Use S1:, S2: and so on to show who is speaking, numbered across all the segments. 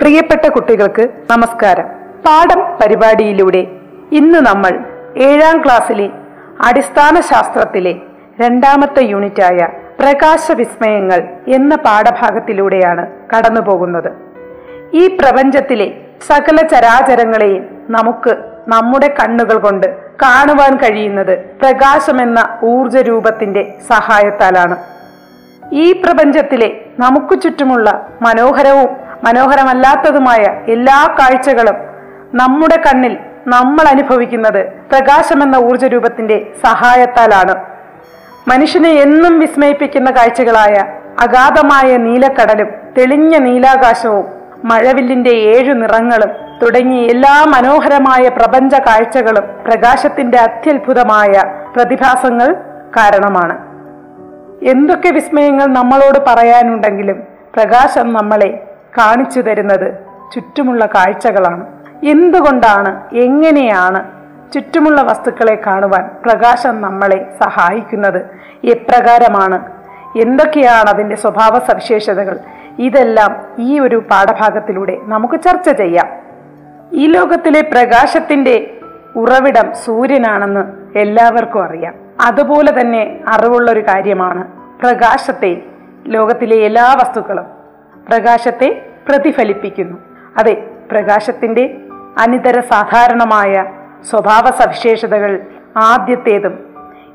S1: പ്രിയപ്പെട്ട കുട്ടികൾക്ക് നമസ്കാരം. പാഠം പരിപാടിയിലൂടെ ഇന്ന് നമ്മൾ ഏഴാം ക്ലാസ്സിലെ അടിസ്ഥാന ശാസ്ത്രത്തിലെ രണ്ടാമത്തെ യൂണിറ്റായ പ്രകാശ വിസ്മയങ്ങൾ എന്ന പാഠഭാഗത്തിലൂടെയാണ് കടന്നുപോകുന്നത്. ഈ പ്രപഞ്ചത്തിലെ സകല ചരാചരങ്ങളെയും നമുക്ക് നമ്മുടെ കണ്ണുകൾ കൊണ്ട് കാണുവാൻ കഴിയുന്നത് പ്രകാശമെന്ന ഊർജ രൂപത്തിന്റെ സഹായത്താലാണ്. ഈ പ്രപഞ്ചത്തിലെ നമുക്ക് ചുറ്റുമുള്ള മനോഹരവും മനോഹരമല്ലാത്തതുമായ എല്ലാ കാഴ്ചകളും നമ്മുടെ കണ്ണിൽ നമ്മൾ അനുഭവിക്കുന്നത് പ്രകാശമെന്ന ഊർജ രൂപത്തിന്റെ സഹായത്താലാണ്. മനുഷ്യനെ എന്നും വിസ്മയിപ്പിക്കുന്ന കാഴ്ചകളായ അഗാധമായ നീലക്കടലും തെളിഞ്ഞ നീലാകാശവും മഴവില്ലിന്റെ ഏഴു നിറങ്ങളും തുടങ്ങി എല്ലാ മനോഹരമായ പ്രപഞ്ച കാഴ്ചകളും പ്രകാശത്തിന്റെ അത്യത്ഭുതമായ പ്രതിഭാസങ്ങൾ കാരണമാണ്. എന്തൊക്കെ വിസ്മയങ്ങൾ നമ്മളോട് പറയാനുണ്ടെങ്കിലും പ്രകാശം നമ്മളെ കാണിച്ചു തരുന്നത് ചുറ്റുമുള്ള കാഴ്ചകളാണ്. എന്തുകൊണ്ടാണ് എങ്ങനെയാണ് ചുറ്റുമുള്ള വസ്തുക്കളെ കാണുവാൻ പ്രകാശം നമ്മളെ സഹായിക്കുന്നത്? എപ്രകാരമാണ്? എന്തൊക്കെയാണ് അതിന്റെ സ്വഭാവ സവിശേഷതകൾ? ഇതെല്ലാം ഈ ഒരു പാഠഭാഗത്തിലൂടെ നമുക്ക് ചർച്ച ചെയ്യാം. ഈ ലോകത്തിലെ പ്രകാശത്തിന്റെ ഉറവിടം സൂര്യനാണെന്ന് എല്ലാവർക്കും അറിയാം. അതുപോലെ തന്നെ അറിവുള്ള ഒരു കാര്യമാണ് പ്രകാശത്തെ ലോകത്തിലെ എല്ലാ വസ്തുക്കളും. പ്രകാശത്തെ പ്രതിഫലിപ്പിക്കുന്നു. അതെ പ്രകാശത്തിന്റെ അനിതര സാധാരണമായ സ്വഭാവ സവിശേഷതകൾ ആദ്യത്തേതും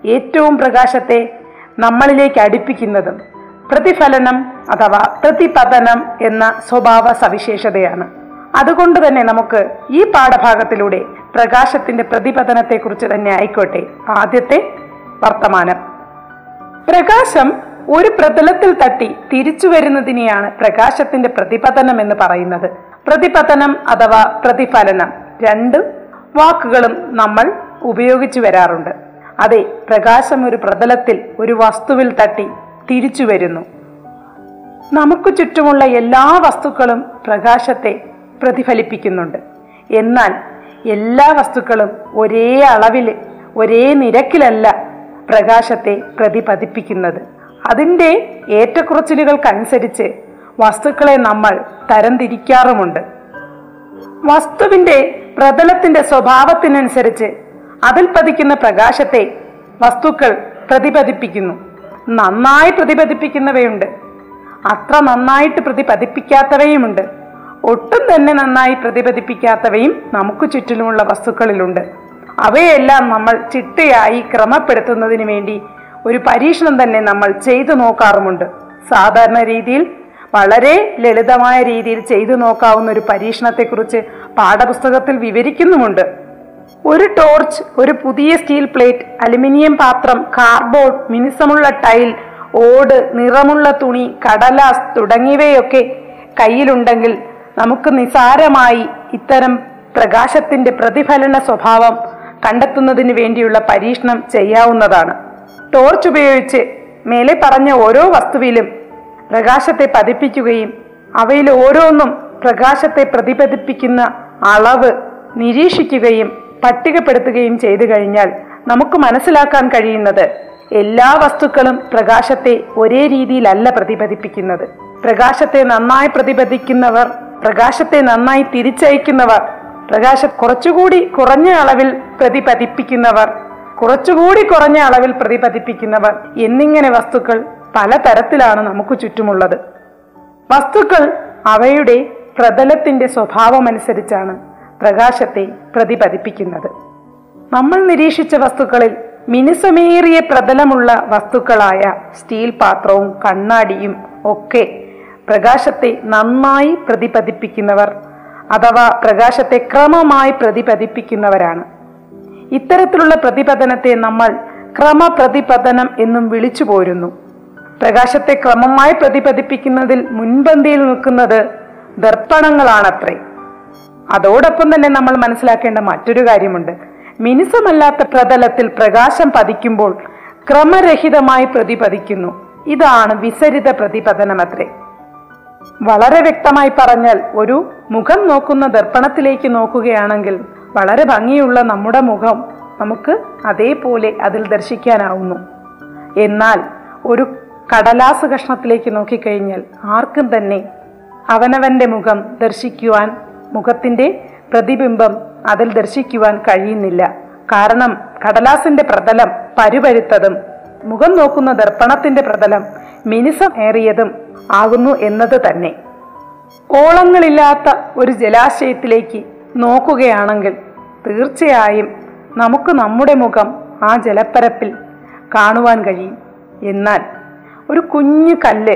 S1: ഏറ്റവും പ്രകാശത്തെ നമ്മളിലേക്ക് അടുപ്പിക്കുന്നതും പ്രതിഫലനം അഥവാ പ്രതിപതനം എന്ന സ്വഭാവ സവിശേഷതയാണ്. അതുകൊണ്ട് തന്നെ നമുക്ക് ഈ പാഠഭാഗത്തിലൂടെ പ്രകാശത്തിന്റെ പ്രതിപതനത്തെക്കുറിച്ച് തന്നെ ആയിക്കോട്ടെ. ആദ്യത്തെ വർത്തമാനം. പ്രകാശം ഒരു പ്രതലത്തിൽ തട്ടി തിരിച്ചു വരുന്നതിനെയാണ് പ്രകാശത്തിന്റെ പ്രതിപതനം എന്ന് പറയുന്നത്. പ്രതിപതനം അഥവാ പ്രതിഫലനം രണ്ട് വാക്കുകളും നമ്മൾ ഉപയോഗിച്ചു വരാറുണ്ട്. അതെ പ്രകാശം ഒരു പ്രതലത്തിൽ ഒരു വസ്തുവിൽ തട്ടി തിരിച്ചു വരുന്നു. നമുക്ക് ചുറ്റുമുള്ള എല്ലാ വസ്തുക്കളും പ്രകാശത്തെ പ്രതിഫലിപ്പിക്കുന്നുണ്ട്. എന്നാൽ എല്ലാ വസ്തുക്കളും ഒരേ അളവിൽ ഒരേ നിരക്കിലല്ല പ്രകാശത്തെ പ്രതിപതിപ്പിക്കുന്നത്. അതിന്റെ ഏറ്റക്കുറച്ചിലുകൾക്കനുസരിച്ച് വസ്തുക്കളെ നമ്മൾ തരംതിരിക്കാറുമുണ്ട്. വസ്തുവിന്റെ പ്രതലത്തിന്റെ സ്വഭാവത്തിനനുസരിച്ച് അതിൽ പതിക്കുന്ന പ്രകാശത്തെ വസ്തുക്കൾ പ്രതിപതിപ്പിക്കുന്നു. നന്നായി പ്രതിപതിപ്പിക്കുന്നവയുണ്ട്. അത്ര നന്നായിട്ട് പ്രതിപതിപ്പിക്കാത്തവയുമുണ്ട്. ഒട്ടും തന്നെ നന്നായി പ്രതിപതിപ്പിക്കാത്തവയും നമുക്ക് ചുറ്റിലുമുള്ള വസ്തുക്കളിലുണ്ട്. അവയെല്ലാം നമ്മൾ ചിട്ടയായി ക്രമപ്പെടുത്തുന്നതിന് വേണ്ടി ഒരു പരീക്ഷണം തന്നെ നമ്മൾ ചെയ്തു നോക്കാറുമുണ്ട്. സാധാരണ രീതിയിൽ വളരെ ലളിതമായ രീതിയിൽ ചെയ്തു നോക്കാവുന്ന ഒരു പരീക്ഷണത്തെക്കുറിച്ച് പാഠപുസ്തകത്തിൽ വിവരിക്കുന്നുമുണ്ട്. ഒരു ടോർച്ച് ഒരു പുതിയ സ്റ്റീൽ പ്ലേറ്റ് അലുമിനിയം പാത്രം കാർബോർഡ് മിനുസമുള്ള ടൈൽ ഓട് നിറമുള്ള തുണി കടലാസ് തുടങ്ങിയവയൊക്കെ കയ്യിലുണ്ടെങ്കിൽ നമുക്ക് നിസാരമായി ഇത്തരം പ്രകാശത്തിന്റെ പ്രതിഫലന സ്വഭാവം കണ്ടെത്തുന്നതിന് വേണ്ടിയുള്ള പരീക്ഷണം ചെയ്യാവുന്നതാണ്. ടോർച്ച് ഉപയോഗിച്ച് മേലെ പറഞ്ഞ ഓരോ വസ്തുവിലും പ്രകാശത്തെ പതിപ്പിക്കുകയും അവയിൽ ഓരോന്നും പ്രകാശത്തെ പ്രതിപതിപ്പിക്കുന്ന അളവ് നിരീക്ഷിക്കുകയും പട്ടികപ്പെടുത്തുകയും ചെയ്തു കഴിഞ്ഞാൽ നമുക്ക് മനസ്സിലാക്കാൻ കഴിയുന്നത് എല്ലാ വസ്തുക്കളും പ്രകാശത്തെ ഒരേ രീതിയിലല്ല പ്രതിപതിപ്പിക്കുന്നത്. പ്രകാശത്തെ നന്നായി പ്രതിപതിക്കുന്നവർ പ്രകാശത്തെ നന്നായി തിരിച്ചയക്കുന്നവർ പ്രകാശം കുറച്ചുകൂടി കുറഞ്ഞ അളവിൽ പ്രതിപതിപ്പിക്കുന്നവർ കുറച്ചുകൂടി കുറഞ്ഞ അളവിൽ പ്രതിപതിപ്പിക്കുന്നവർ എന്നിങ്ങനെ വസ്തുക്കൾ പലതരത്തിലാണ് നമുക്ക് ചുറ്റുമുള്ളത്. വസ്തുക്കൾ അവയുടെ പ്രതലത്തിന്റെ സ്വഭാവമനുസരിച്ചാണ് പ്രകാശത്തെ പ്രതിപതിപ്പിക്കുന്നത് നമ്മൾ നിരീക്ഷിച്ച വസ്തുക്കളിൽ മിനുസമേറിയ പ്രതലമുള്ള വസ്തുക്കളായ സ്റ്റീൽ പാത്രവും കണ്ണാടിയും ഒക്കെ പ്രകാശത്തെ നന്നായി പ്രതിപതിപ്പിക്കുന്നവർ അഥവാ പ്രകാശത്തെ ക്രമമായി പ്രതിപതിപ്പിക്കുന്നവരാണ് ഇത്തരത്തിലുള്ള പ്രതിപതനത്തെ നമ്മൾ ക്രമപ്രതിപതനം എന്നും വിളിച്ചു പോരുന്നു. പ്രകാശത്തെ ക്രമമായി പ്രതിപതിപ്പിക്കുന്നതിൽ മുൻപന്തിയിൽ നിൽക്കുന്നത് ദർപ്പണങ്ങളാണത്രേ. അതോടൊപ്പം തന്നെ നമ്മൾ മനസ്സിലാക്കേണ്ട മറ്റൊരു കാര്യമുണ്ട്. മിനുസമല്ലാത്ത പ്രതലത്തിൽ പ്രകാശം പതിക്കുമ്പോൾ ക്രമരഹിതമായി പ്രതിപതിക്കുന്നു. ഇതാണ് വിസരിത പ്രതിപതനമത്രേ. വളരെ വ്യക്തമായി പറഞ്ഞാൽ ഒരു മുഖം നോക്കുന്ന ദർപ്പണത്തിലേക്ക് നോക്കുകയാണെങ്കിൽ വളരെ ഭംഗിയുള്ള നമ്മുടെ മുഖം നമുക്ക് അതേപോലെ അതിൽ ദർശിക്കാനാവുന്നു. എന്നാൽ ഒരു കടലാസ് കഷ്ണത്തിലേക്ക് നോക്കിക്കഴിഞ്ഞാൽ ആർക്കും തന്നെ അവനവന്റെ മുഖം ദർശിക്കുവാൻ മുഖത്തിന്റെ പ്രതിബിംബം അതിൽ ദർശിക്കുവാൻ കഴിയുന്നില്ല. കാരണം കടലാസിന്റെ പ്രതലം പരുപരുത്തതും മുഖം നോക്കുന്ന ദർപ്പണത്തിന്റെ പ്രതലം മിനിസം ഏറിയതും ആകുന്നു എന്നത് തന്നെ. ഓളങ്ങളില്ലാത്ത ഒരു ജലാശയത്തിലേക്ക് നോക്കുകയാണെങ്കിൽ തീർച്ചയായും നമുക്ക് നമ്മുടെ മുഖം ആ ജലപ്പരപ്പിൽ കാണുവാൻ കഴിയും. എന്നാൽ ഒരു കുഞ്ഞു കല്ല്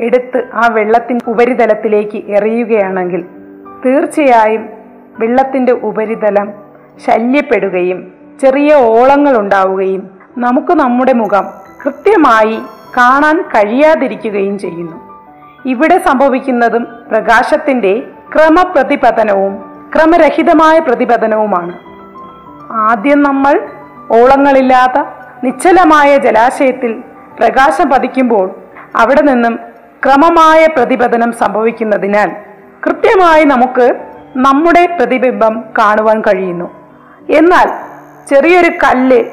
S1: എടുത്ത് ആ വെള്ളത്തിന്റെ ഉപരിതലത്തിലേക്ക് എറിയുകയാണെങ്കിൽ തീർച്ചയായും വെള്ളത്തിന്റെ ഉപരിതലം ശല്യപ്പെടുകയും ചെറിയ ഓളങ്ങൾ ഉണ്ടാവുകയും നമുക്ക് നമ്മുടെ മുഖം കൃത്യമായി കാണാൻ കഴിയാതിരിക്കുകയും ചെയ്യുന്നു. ഇവിടെ സംഭവിക്കുന്നതും പ്രകാശത്തിന്റെ ക്രമപ്രതിപതനവും ക്രമരഹിതമായ പ്രതിപതനവുമാണ്. ആദ്യം നമ്മൾ ഓളങ്ങളില്ലാത്ത നിശ്ചലമായ ജലാശയത്തിൽ പ്രകാശം പതിക്കുമ്പോൾ അവിടെ നിന്നും ക്രമമായ പ്രതിപതനം സംഭവിക്കുന്നതിനാൽ കൃത്യമായി നമുക്ക് നമ്മുടെ പ്രതിബിംബം കാണുവാൻ കഴിയുന്നു. എന്നാൽ ചെറിയൊരു കല്ല്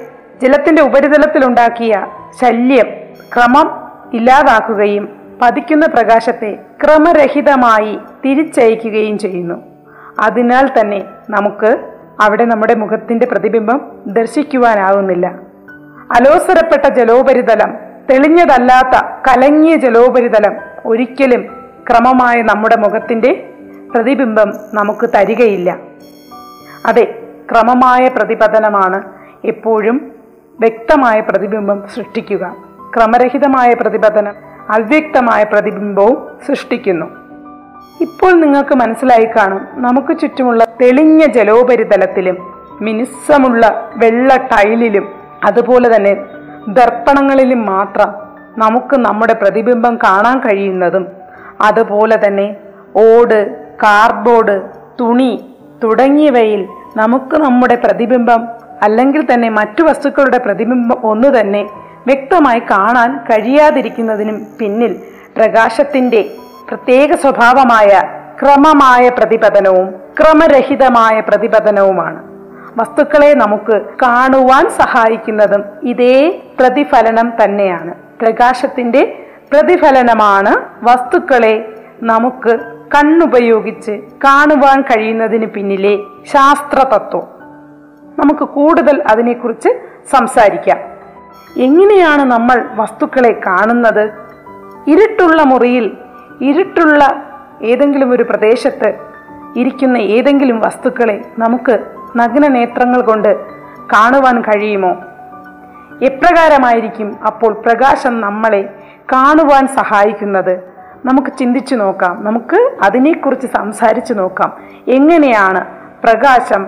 S1: ജലത്തിന്റെ ഉപരിതലത്തിലുണ്ടാക്കിയ ശല്യം ക്രമം ഇല്ലാതാക്കുകയും പതിക്കുന്ന പ്രകാശത്തെ ക്രമരഹിതമായി തിരിച്ചയക്കുകയും ചെയ്യുന്നു. അതിനാൽ തന്നെ നമുക്ക് അവിടെ നമ്മുടെ മുഖത്തിന്റെ പ്രതിബിംബം ദർശിക്കുവാനാവുന്നില്ല. അലോസരപ്പെട്ട ജലോപരിതലം തെളിഞ്ഞതല്ലാത്ത കലങ്ങിയ ജലോപരിതലം ഒരിക്കലും ക്രമമായ നമ്മുടെ മുഖത്തിന്റെ പ്രതിബിംബം നമുക്ക് തരികയില്ല. അതെ ക്രമമായ പ്രതിപതനമാണ് എപ്പോഴും വ്യക്തമായ പ്രതിബിംബം സൃഷ്ടിക്കുക. ക്രമരഹിതമായ പ്രതിപതനം അവ്യക്തമായ പ്രതിബിംബവും സൃഷ്ടിക്കുന്നു. ഇപ്പോൾ നിങ്ങൾക്ക് മനസ്സിലായി കാണും നമുക്ക് ചുറ്റുമുള്ള തെളിഞ്ഞ ജലോപരിതലത്തിലും മിനുസമുള്ള വെള്ള ടൈലിലും അതുപോലെ തന്നെ ദർപ്പണങ്ങളിലും മാത്രം നമുക്ക് നമ്മുടെ പ്രതിബിംബം കാണാൻ കഴിയുന്നതും അതുപോലെ തന്നെ ഓട് കാർഡ്ബോർഡ് തുണി തുടങ്ങിയവയിൽ നമുക്ക് നമ്മുടെ പ്രതിബിംബം അല്ലെങ്കിൽ തന്നെ മറ്റു വസ്തുക്കളുടെ പ്രതിബിംബം ഒന്നു തന്നെ വ്യക്തമായി കാണാൻ കഴിയാതിരിക്കുന്നതിനും പിന്നിൽ പ്രകാശത്തിന്റെ പ്രത്യേക സ്വഭാവമായ ക്രമമായ പ്രതിപതനവും ക്രമരഹിതമായ പ്രതിപതനവുമാണ്. വസ്തുക്കളെ നമുക്ക് കാണുവാൻ സഹായിക്കുന്നതും ഇതേ പ്രതിഫലനം തന്നെയാണ്. പ്രകാശത്തിന്റെ പ്രതിഫലനമാണ് വസ്തുക്കളെ നമുക്ക് കണ്ണുപയോഗിച്ച് കാണുവാൻ കഴിയുന്നതിന് പിന്നിലെ ശാസ്ത്രതത്വം. നമുക്ക് കൂടുതൽ അതിനെക്കുറിച്ച് സംസാരിക്കാം. എങ്ങനെയാണ് നമ്മൾ വസ്തുക്കളെ കാണുന്നത്? ഇരുട്ടുള്ള മുറിയിൽ ഇരുട്ടുള്ള ഏതെങ്കിലും ഒരു പ്രദേശത്ത് ഇരിക്കുന്ന ഏതെങ്കിലും വസ്തുക്കളെ നമുക്ക് നഗ്ന നേത്രങ്ങൾ കൊണ്ട് കാണുവാൻ കഴിയുമോ? എപ്രകാരമായിരിക്കും അപ്പോൾ പ്രകാശം നമ്മളെ കാണുവാൻ സഹായിക്കുന്നത്? നമുക്ക് ചിന്തിച്ചു നോക്കാം. നമുക്ക് അതിനെക്കുറിച്ച് സംസാരിച്ചു നോക്കാം. എങ്ങനെയാണ് പ്രകാശം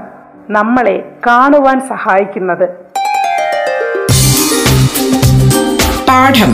S1: നമ്മളെ കാണുവാൻ സഹായിക്കുന്നത്?
S2: പാഠം.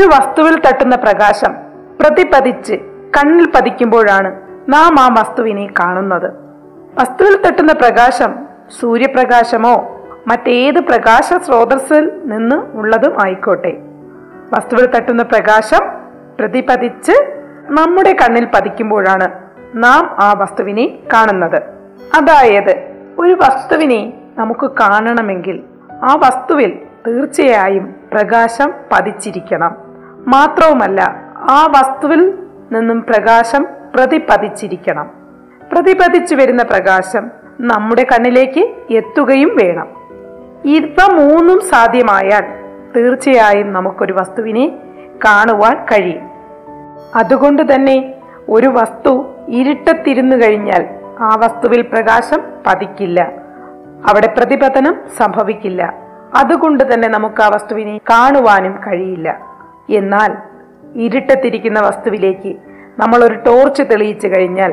S1: ഒരു വസ്തുവിൽ തട്ടുന്ന പ്രകാശം പ്രതിപതിച്ച് കണ്ണിൽ പതിക്കുമ്പോഴാണ് നാം ആ വസ്തുവിനെ കാണുന്നത്. വസ്തുവിൽ തട്ടുന്ന പ്രകാശം സൂര്യപ്രകാശമോ മറ്റേത് പ്രകാശ സ്രോതസ്സിൽ നിന്ന് ഉള്ളതും ആയിക്കോട്ടെ. വസ്തുവിൽ തട്ടുന്ന പ്രകാശം പ്രതിപതിച്ച് നമ്മുടെ കണ്ണിൽ പതിക്കുമ്പോഴാണ് നാം ആ വസ്തുവിനെ കാണുന്നത്. അതായത് ഒരു വസ്തുവിനെ നമുക്ക് കാണണമെങ്കിൽ ആ വസ്തുവിൽ തീർച്ചയായും പ്രകാശം പതിച്ചിരിക്കണം. മാത്രവുമല്ല ആ വസ്തുവിൽ നിന്നും പ്രകാശം പ്രതിപതിച്ചിരിക്കണം. പ്രതിപതിച്ചു വരുന്ന പ്രകാശം നമ്മുടെ കണ്ണിലേക്ക് എത്തുകയും വേണം. ഇവ മൂന്നും സാധ്യമായാൽ തീർച്ചയായും നമുക്കൊരു വസ്തുവിനെ കാണുവാൻ കഴിയും. അതുകൊണ്ട് തന്നെ ഒരു വസ്തു ഇരുട്ടത്തിരുന്നു കഴിഞ്ഞാൽ ആ വസ്തുവിൽ പ്രകാശം പതിക്കില്ല. അവിടെ പ്രതിപതനം സംഭവിക്കില്ല. അതുകൊണ്ട് തന്നെ നമുക്ക് ആ വസ്തുവിനെ കാണുവാനും കഴിയില്ല. എന്നാൽ ഇരുട്ടത്തിരിക്കുന്ന വസ്തുവിലേക്ക് നമ്മൾ ഒരു ടോർച്ച് തെളിയിച്ചു കഴിഞ്ഞാൽ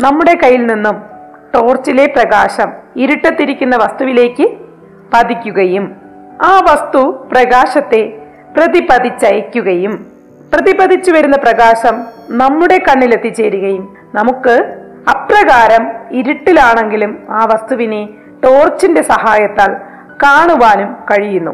S1: നമ്മുടെ കയ്യിൽ നിന്നും ടോർച്ചിലെ പ്രകാശം ഇരുട്ടത്തിരിക്കുന്ന വസ്തുവിലേക്ക് പതിക്കുകയും ആ വസ്തു പ്രകാശത്തെ പ്രതിപതിച്ചയക്കുകയും പ്രതിപതിച്ചു വരുന്ന പ്രകാശം നമ്മുടെ കണ്ണിലെത്തിച്ചേരുകയും നമുക്ക് അപ്രകാരം ഇരുട്ടിലാണെങ്കിലും ആ വസ്തുവിനെ ടോർച്ചിന്റെ സഹായത്താൽ കാണുവാനും കഴിയുന്നു.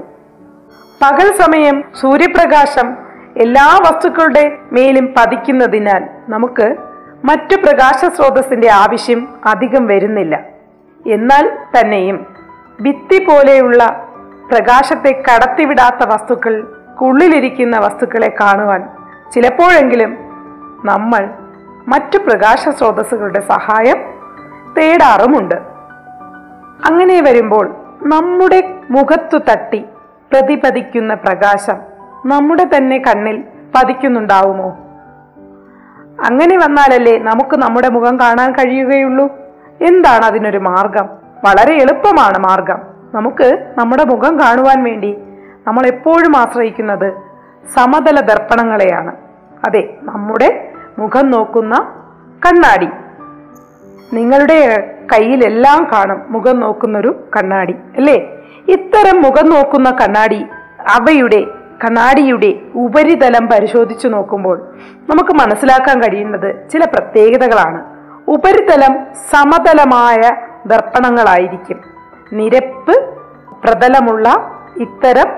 S1: പകൽ സമയം സൂര്യപ്രകാശം എല്ലാ വസ്തുക്കളുടെ മേലും പതിക്കുന്നതിനാൽ നമുക്ക് മറ്റു പ്രകാശ സ്രോതസ്സിന്റെ ആവശ്യം അധികം വരുന്നില്ല. എന്നാൽ തന്നെയും ഭിത്തി പോലെയുള്ള പ്രകാശത്തെ കടത്തിവിടാത്ത വസ്തുക്കൾ ഉള്ളിലിരിക്കുന്ന വസ്തുക്കളെ കാണുവാൻ ചിലപ്പോഴെങ്കിലും നമ്മൾ മറ്റു പ്രകാശ സ്രോതസ്സുകളുടെ സഹായം തേടാറുമുണ്ട്. അങ്ങനെ വരുമ്പോൾ നമ്മുടെ മുഖത്തു തട്ടി പ്രതിപതിക്കുന്ന പ്രകാശം നമ്മുടെ തന്നെ കണ്ണിൽ പതിക്കുന്നുണ്ടാവുമോ? അങ്ങനെ വന്നാലല്ലേ നമുക്ക് നമ്മുടെ മുഖം കാണാൻ കഴിയുകയുള്ളൂ? എന്താണ് അതിനൊരു മാർഗം? വളരെ എളുപ്പമാണ് മാർഗം. നമുക്ക് നമ്മുടെ മുഖം കാണുവാൻ വേണ്ടി നമ്മൾ എപ്പോഴും ആശ്രയിക്കുന്നത് സമതല ദർപ്പണങ്ങളെയാണ്. അതെ നമ്മുടെ മുഖം നോക്കുന്ന കണ്ണാടി. നിങ്ങളുടെ കയ്യിലെല്ലാം കാണും മുഖം നോക്കുന്നൊരു കണ്ണാടി അല്ലേ? ഇത്തരം മുഖം നോക്കുന്ന കണ്ണാടി അവയുടെ കണ്ണാടിയുടെ ഉപരിതലം പരിശോധിച്ചു നോക്കുമ്പോൾ നമുക്ക് മനസ്സിലാക്കാൻ കഴിയുന്നത് ചില പ്രത്യേകതകളാണ്. ഉപരിതലം സമതലമായ ദർപ്പണങ്ങളായിരിക്കും. നിരപ്പ് പ്രതലമുള്ള ഇത്തരം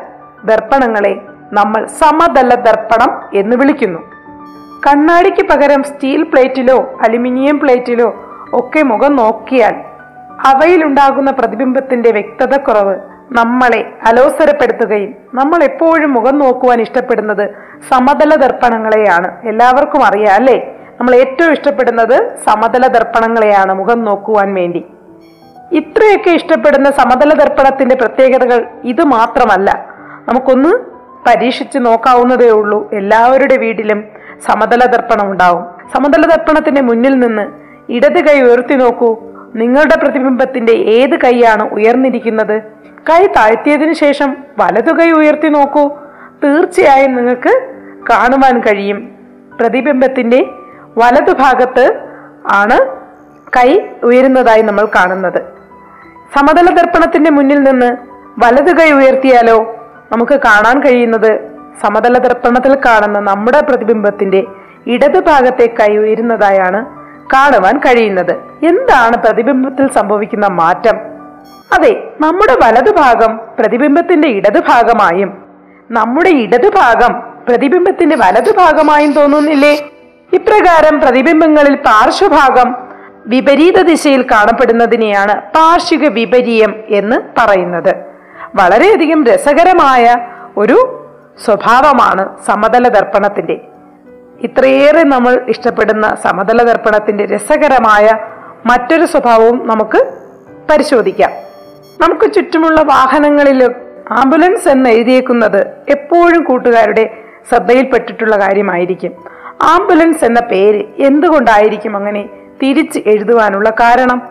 S1: ദർപ്പണങ്ങളെ നമ്മൾ സമതല ദർപ്പണം എന്ന് വിളിക്കുന്നു. കണ്ണാടിക്ക് പകരം സ്റ്റീൽ പ്ലേറ്റിലോ അലുമിനിയം പ്ലേറ്റിലോ ഒക്കെ മുഖം നോക്കിയാൽ അവയിലുണ്ടാകുന്ന പ്രതിബിംബത്തിന്റെ വ്യക്തത കുറവ് നമ്മളെ അലോസരപ്പെടുത്തുകയും നമ്മൾ എപ്പോഴും മുഖം നോക്കുവാൻ ഇഷ്ടപ്പെടുന്നത് സമതല ദർപ്പണങ്ങളെയാണ്. എല്ലാവർക്കും അറിയാം അല്ലേ? നമ്മൾ ഏറ്റവും ഇഷ്ടപ്പെടുന്നത് സമതല ദർപ്പണങ്ങളെയാണ് മുഖം നോക്കുവാൻ വേണ്ടി. ഇത്രയൊക്കെ ഇഷ്ടപ്പെടുന്ന സമതല ദർപ്പണത്തിന്റെ പ്രത്യേകതകൾ ഇത് മാത്രമല്ല. നമുക്കൊന്ന് പരീക്ഷിച്ച് നോക്കാവുന്നതേ ഉള്ളൂ. എല്ലാവരുടെ വീട്ടിലും സമതല ദർപ്പണം ഉണ്ടാവും. സമതല ദർപ്പണത്തിന്റെ മുന്നിൽ നിന്ന് ഇടത് കൈ ഉയർത്തി നോക്കൂ. നിങ്ങളുടെ പ്രതിബിംബത്തിന്റെ ഏത് കൈയാണ് ഉയർന്നിരിക്കുന്നത്? കൈ താഴ്ത്തിയതിനു ശേഷം വലതു കൈ ഉയർത്തി നോക്കൂ. തീർച്ചയായും നിങ്ങൾക്ക് കാണുവാൻ കഴിയും. പ്രതിബിംബത്തിന്റെ വലതു ഭാഗത്ത് ആണ് കൈ ഉയരുന്നതായി നമ്മൾ കാണുന്നത്. സമതല ദർപ്പണത്തിന്റെ മുന്നിൽ നിന്ന് വലതു കൈ ഉയർത്തിയാലോ നമുക്ക് കാണാൻ കഴിയുന്നത് സമതല ദർപ്പണത്തിൽ കാണുന്ന നമ്മുടെ പ്രതിബിംബത്തിന്റെ ഇടതു ഭാഗത്തെ കൈ ഉയരുന്നതായാണ് കാണുവാൻ കഴിയുന്നത്. എന്താണ് പ്രതിബിംബത്തിൽ സംഭവിക്കുന്ന മാറ്റം? അതെ നമ്മുടെ വലതുഭാഗം പ്രതിബിംബത്തിന്റെ ഇടതുഭാഗമായും നമ്മുടെ ഇടതുഭാഗം പ്രതിബിംബത്തിന്റെ വലതുഭാഗമായും തോന്നുന്നില്ലേ? ഇപ്രകാരം പ്രതിബിംബങ്ങളിൽ പാർശ്വഭാഗം വിപരീത ദിശയിൽ കാണപ്പെടുന്നതിനെയാണ് പാർശ്വിക വിപരീയം എന്ന് പറയുന്നത്. വളരെയധികം രസകരമായ ഒരു സ്വഭാവമാണ് സമതല ദർപ്പണത്തിന്റെ. ഇത്രയേറെ നമ്മൾ ഇഷ്ടപ്പെടുന്ന സമതല ദർപ്പണത്തിന്റെ രസകരമായ മറ്റൊരു സ്വഭാവവും നമുക്ക് പരിശോധിക്കാം. നമുക്ക് ചുറ്റുമുള്ള വാഹനങ്ങളിൽ ആംബുലൻസ് എന്ന് എഴുതിയേക്കുന്നത് എപ്പോഴും കൂട്ടുകാരുടെ ശ്രദ്ധയിൽപ്പെട്ടിട്ടുള്ള കാര്യമായിരിക്കും. ആംബുലൻസ് എന്ന പേര് എന്തുകൊണ്ടായിരിക്കും അങ്ങനെ തിരിച്ച് എഴുതുവാനുള്ള കാരണം?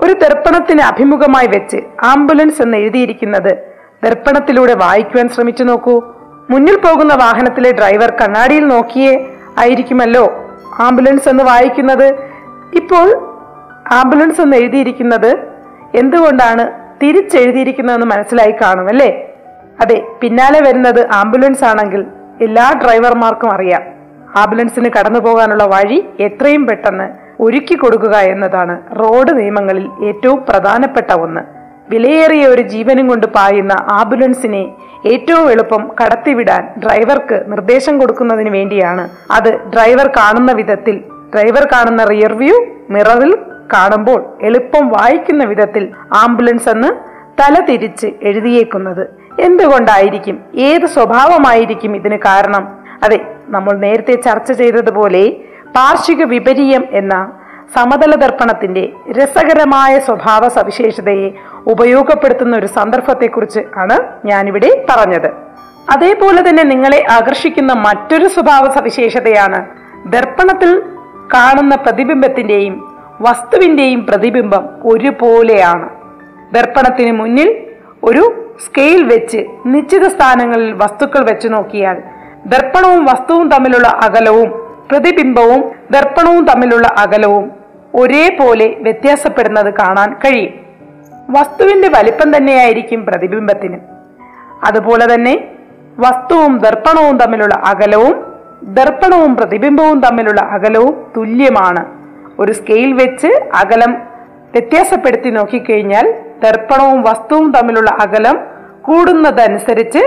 S1: ഒരു ദർപ്പണത്തിന് അഭിമുഖമായി വെച്ച് ആംബുലൻസ് എന്ന് എഴുതിയിരിക്കുന്നത് ദർപ്പണത്തിലൂടെ വായിക്കുവാൻ ശ്രമിച്ചു നോക്കൂ. മുന്നിൽ പോകുന്ന വാഹനത്തിലെ ഡ്രൈവർ കണ്ണാടിയിൽ നോക്കിയേ ആയിരിക്കുമല്ലോ. ആംബുലൻസ് എന്ന് വായിക്കുന്നത് ഇപ്പോൾ ആംബുലൻസ് എന്ന് എഴുതിയിരിക്കുന്നത് എന്തുകൊണ്ടാണ് തിരിച്ചെഴുതിയിരിക്കുന്നതെന്ന് മനസ്സിലായി കാണും അല്ലേ? അതെ പിന്നാലെ വരുന്നത് ആംബുലൻസ് ആണെങ്കിൽ എല്ലാ ഡ്രൈവർമാർക്കും അറിയാം. ആംബുലൻസിന് കടന്നു പോകാനുള്ള വഴി എത്രയും പെട്ടെന്ന് ഒരുക്കി കൊടുക്കുക എന്നതാണ് റോഡ് നിയമങ്ങളിൽ ഏറ്റവും പ്രധാനപ്പെട്ട ഒന്ന്. വിലയേറിയ ഒരു ജീവനും കൊണ്ട് പായുന്ന ആംബുലൻസിനെ ഏറ്റവും എളുപ്പം കടത്തിവിടാൻ ഡ്രൈവർക്ക് നിർദ്ദേശം കൊടുക്കുന്നതിന് വേണ്ടിയാണ്. അത് ഡ്രൈവർ കാണുന്ന വിധത്തിൽ ഡ്രൈവർ കാണുന്ന റിയർ വ്യൂ മിററിൽ കാണുമ്പോൾ എളുപ്പം വായിക്കുന്ന വിധത്തിൽ ആംബുലൻസ് എന്ന് തല തിരിച്ച് എഴുതിയേക്കുന്നത്. എന്തുകൊണ്ടായിരിക്കും? ഏത് സ്വഭാവമായിരിക്കും ഇതിന് കാരണം? അതെ നമ്മൾ നേരത്തെ ചർച്ച ചെയ്തതുപോലെ പാർഷിക വിപരീയം എന്ന സമതല ദർപ്പണത്തിന്റെ രസകരമായ സ്വഭാവ സവിശേഷതയെ ഉപയോഗപ്പെടുത്തുന്ന ഒരു സന്ദർഭത്തെക്കുറിച്ച് ആണ് ഞാനിവിടെ പറഞ്ഞത്. അതേപോലെ തന്നെ നിങ്ങളെ ആകർഷിക്കുന്ന മറ്റൊരു സ്വഭാവ സവിശേഷതയാണ് ദർപ്പണത്തിൽ കാണുന്ന പ്രതിബിംബത്തിന്റെയും വസ്തുവിന്റെയും പ്രതിബിംബം ഒരുപോലെയാണ്. ദർപ്പണത്തിന് മുന്നിൽ ഒരു സ്കെയിൽ വെച്ച് നിശ്ചിത സ്ഥാനങ്ങളിൽ വസ്തുക്കൾ വെച്ച് നോക്കിയാൽ ദർപ്പണവും വസ്തുവും തമ്മിലുള്ള അകലവും പ്രതിബിംബവും ദർപ്പണവും തമ്മിലുള്ള അകലവും ഒരേപോലെ വ്യത്യാസപ്പെടുന്നത് കാണാൻ കഴിയും. വസ്തുവിന്റെ വലിപ്പം തന്നെയായിരിക്കും പ്രതിബിംബത്തിന്. അതുപോലെ തന്നെ വസ്തുവും ദർപ്പണവും തമ്മിലുള്ള അകലവും ദർപ്പണവും പ്രതിബിംബവും തമ്മിലുള്ള അകലവും തുല്യമാണ്. ഒരു സ്കെയിൽ വെച്ച് അകലം വ്യത്യാസപ്പെടുത്തി നോക്കിക്കഴിഞ്ഞാൽ ദർപ്പണവും വസ്തുവും തമ്മിലുള്ള അകലം കൂടുന്നതനുസരിച്ച്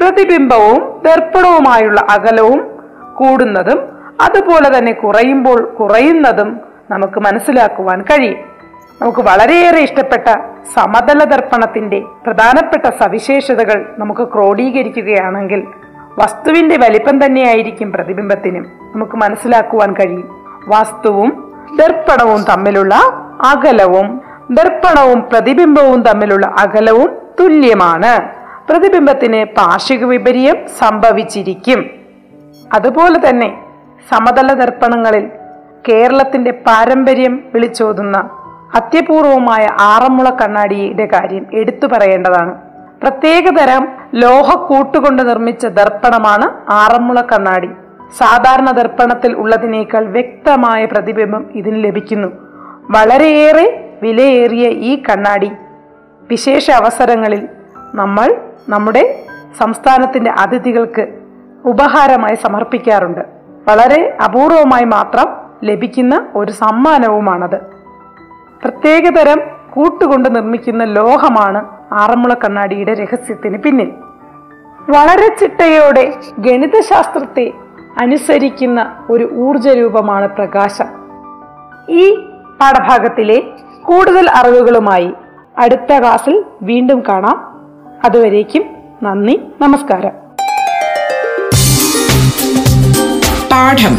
S1: പ്രതിബിംബവും ദർപ്പണവുമായുള്ള അകലവും കൂടുന്നതും അതുപോലെ തന്നെ കുറയുമ്പോൾ കുറയുന്നതും നമുക്ക് മനസ്സിലാക്കുവാൻ കഴിയും. നമുക്ക് വളരെയേറെ ഇഷ്ടപ്പെട്ട സമതല ദർപ്പണത്തിന്റെ പ്രധാനപ്പെട്ട സവിശേഷതകൾ നമുക്ക് ക്രോഡീകരിക്കുകയാണെങ്കിൽ വസ്തുവിന്റെ വലിപ്പം തന്നെയായിരിക്കും പ്രതിബിംബത്തിനും നമുക്ക് മനസ്സിലാക്കുവാൻ കഴിയും. വസ്തുവും ദർപ്പണവും തമ്മിലുള്ള അകലവും ദർപ്പണവും പ്രതിബിംബവും തമ്മിലുള്ള അകലവും തുല്യമാണ്. പ്രതിബിംബത്തിന് പാർശ്വിക വിപര്യം സംഭവിച്ചിരിക്കും. അതുപോലെ തന്നെ സമതല ദർപ്പണങ്ങളിൽ കേരളത്തിന്റെ പാരമ്പര്യം വിളിച്ചോതുന്ന അത്യപൂർവമായ ആറന്മുള കണ്ണാടിയുടെ കാര്യം എടുത്തു പറയേണ്ടതാണ്. പ്രത്യേകതരം ലോഹക്കൂട്ടുകൊണ്ട് നിർമ്മിച്ച ദർപ്പണമാണ് ആറന്മുള കണ്ണാടി. സാധാരണ ദർപ്പണത്തിൽ ഉള്ളതിനേക്കാൾ വ്യക്തമായ പ്രതിബിംബം ഇതിന് ലഭിക്കുന്നു. വളരെയേറെ വിലയേറിയ ഈ കണ്ണാടി. വിശേഷ അവസരങ്ങളിൽ നമ്മൾ നമ്മുടെ സംസ്ഥാനത്തിന്റെ അതിഥികൾക്ക് ഉപഹാരമായി സമർപ്പിക്കാറുണ്ട്. വളരെ അപൂർവമായി മാത്രം ലഭിക്കുന്ന ഒരു സമ്മാനവുമാണത്. പ്രത്യേകതരം കൂട്ടുകൊണ്ട് നിർമ്മിക്കുന്ന ലോഹമാണ് ആറന്മുള കണ്ണാടിയുടെ രഹസ്യത്തിന് പിന്നിൽ. വളരെ ചിട്ടയോടെ ഗണിതശാസ്ത്രത്തെ അനുസരിക്കുന്ന ഒരു ഊർജ രൂപമാണ് പ്രകാശം. ഈ പാഠഭാഗത്തിലെ കൂടുതൽ അറിവുകളുമായി അടുത്ത ക്ലാസ്സിൽ വീണ്ടും കാണാം. അതുവരേക്കും നന്ദി നമസ്കാരം.
S2: പാഠം.